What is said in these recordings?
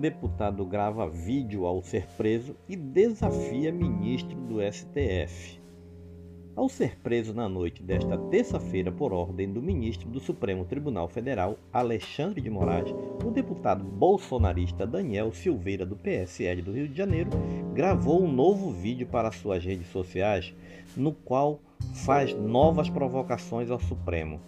Deputado grava vídeo ao ser preso e desafia ministro do STF. Ao ser preso na noite desta terça-feira por ordem do ministro do Supremo Tribunal Federal, Alexandre de Moraes, o deputado bolsonarista Daniel Silveira, do PSL do Rio de Janeiro, gravou um novo vídeo para suas redes sociais, no qual faz novas provocações ao Supremo.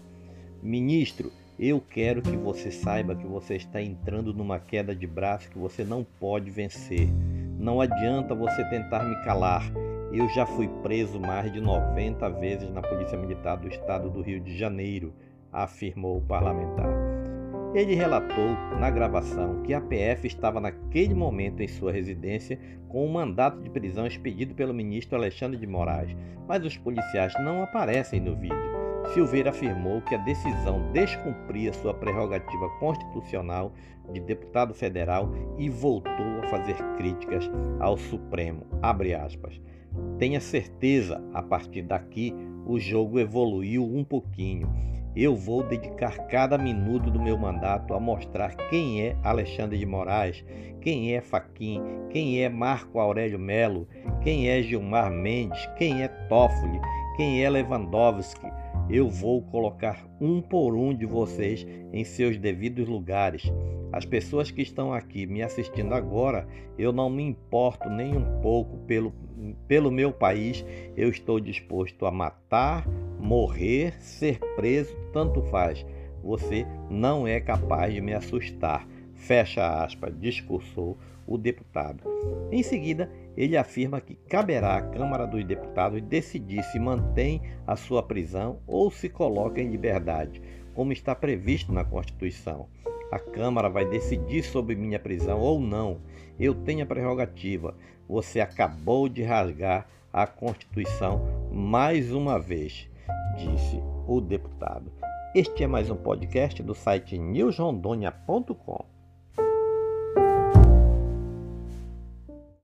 Ministro, eu quero que você saiba que você está entrando numa queda de braço que você não pode vencer. Não adianta você tentar me calar. Eu já fui preso mais de 90 vezes na Polícia Militar do Estado do Rio de Janeiro, afirmou o parlamentar. Ele relatou na gravação que a PF estava naquele momento em sua residência com um mandato de prisão expedido pelo ministro Alexandre de Moraes, mas os policiais não aparecem no vídeo. Silveira afirmou que a decisão descumpria sua prerrogativa constitucional de deputado federal e voltou a fazer críticas ao Supremo. Tenha certeza, a partir daqui o jogo evoluiu um pouquinho. Eu vou dedicar cada minuto do meu mandato a mostrar quem é Alexandre de Moraes, quem é Faquim, quem é Marco Aurélio Melo, quem é Gilmar Mendes, quem é Toffoli, quem é Lewandowski. Eu vou colocar um por um de vocês em seus devidos lugares. As pessoas que estão aqui me assistindo agora, eu não me importo nem um pouco pelo pelo meu país, eu estou disposto a matar, morrer, ser preso, tanto faz. Você não é capaz de me assustar. Fecha aspas, discursou o deputado. Em seguida, ele afirma que caberá à Câmara dos Deputados decidir se mantém a sua prisão ou se coloca em liberdade, como está previsto na Constituição. A Câmara vai decidir sobre minha prisão ou não. Eu tenho a prerrogativa. Você acabou de rasgar a Constituição mais uma vez, disse o deputado. Este é mais um podcast do site newsrondônia.com.